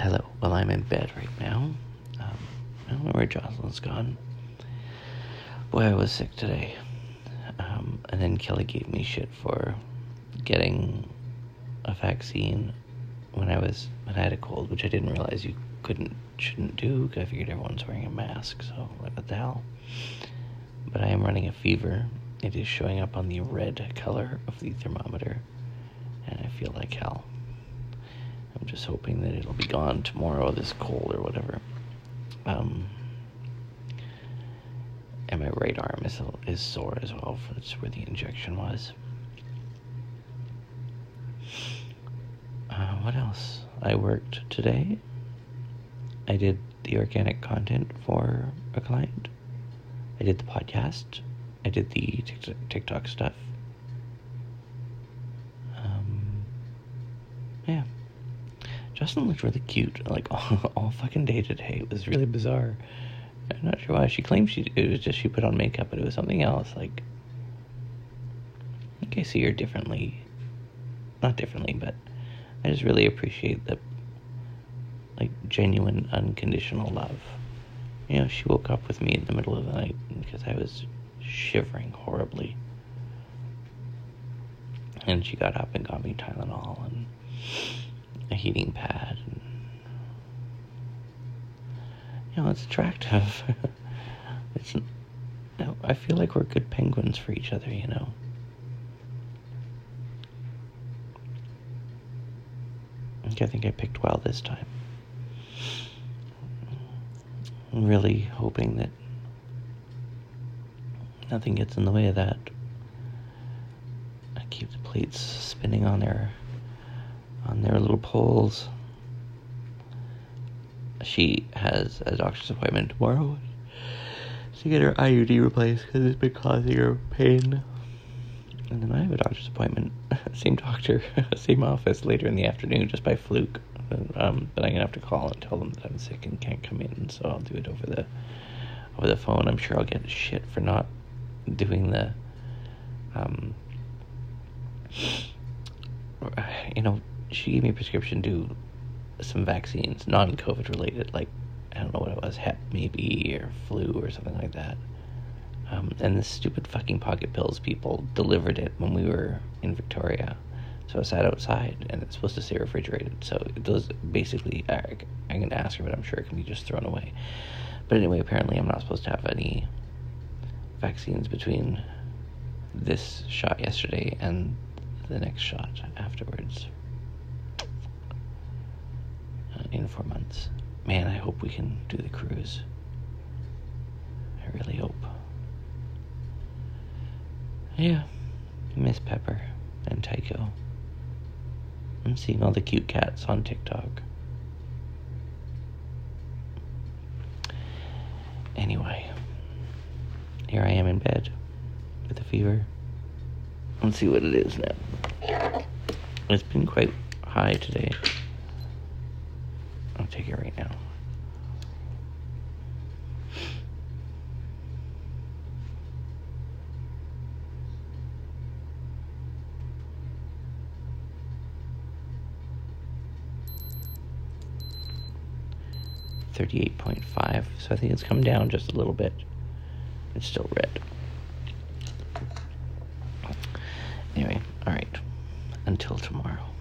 Hello. Well, I'm in bed right now. Um, I don't know where Jocelyn's gone. Boy, I was sick today. Um, and then Kelly gave me shit for getting a vaccine when I was when I had a cold, which I didn't realize you couldn't shouldn't do. I figured everyone's wearing a mask, so what the hell. But I am running a fever. It is showing up on the red color of the thermometer, and I feel like hell. I'm just hoping that it'll be gone tomorrow, this cold or whatever. Um, and my right arm is, is sore as well. That's where the injection was. Uh, what else? I worked today. I did the organic content for a client. I did the podcast. I did the TikTok stuff. Um, yeah. Justin looked really cute, like all, all fucking day today. It was really bizarre. I'm not sure why. She claimed she it was just she put on makeup, but it was something else. Like, I think I see her differently. Not differently, but I just really appreciate the like genuine, unconditional love. You know, she woke up with me in the middle of the night because I was shivering horribly. And she got up and got me Tylenol and a heating pad. And, you know, it's attractive. it's, you know, I feel like we're good penguins for each other, you know. I think I picked well this time. I'm really hoping that nothing gets in the way of that. I keep the plates spinning on their on their little poles. She has a doctor's appointment tomorrow to get her IUD replaced because it's been causing her pain. And then I have a doctor's appointment, same doctor, same office later in the afternoon, just by fluke. Um, but I'm gonna have to call and tell them that I'm sick and can't come in, so I'll do it over the over the phone. I'm sure I'll get shit for not doing the, um, you know, she gave me a prescription to some vaccines, non-COVID related, like I don't know what it was, Hep maybe or flu or something like that. Um, and the stupid fucking Pocketpills people delivered it when we were in Victoria. So I sat outside, and it's supposed to stay refrigerated. So it does basically. I, I'm gonna ask her, but I'm sure it can be just thrown away. But anyway, apparently I'm not supposed to have any vaccines between this shot yesterday and the next shot afterwards. Uh, in four months. Man, I hope we can do the cruise. I really hope. Yeah, Miss Pepper and Tycho. I'm seeing all the cute cats on TikTok. Anyway, here I am in bed with a fever. Let's see what it is now. It's been quite high today. I'll take it right now. Thirty-eight point five, so I think it's come down just a little bit. It's still red. Anyway, all right. Until tomorrow.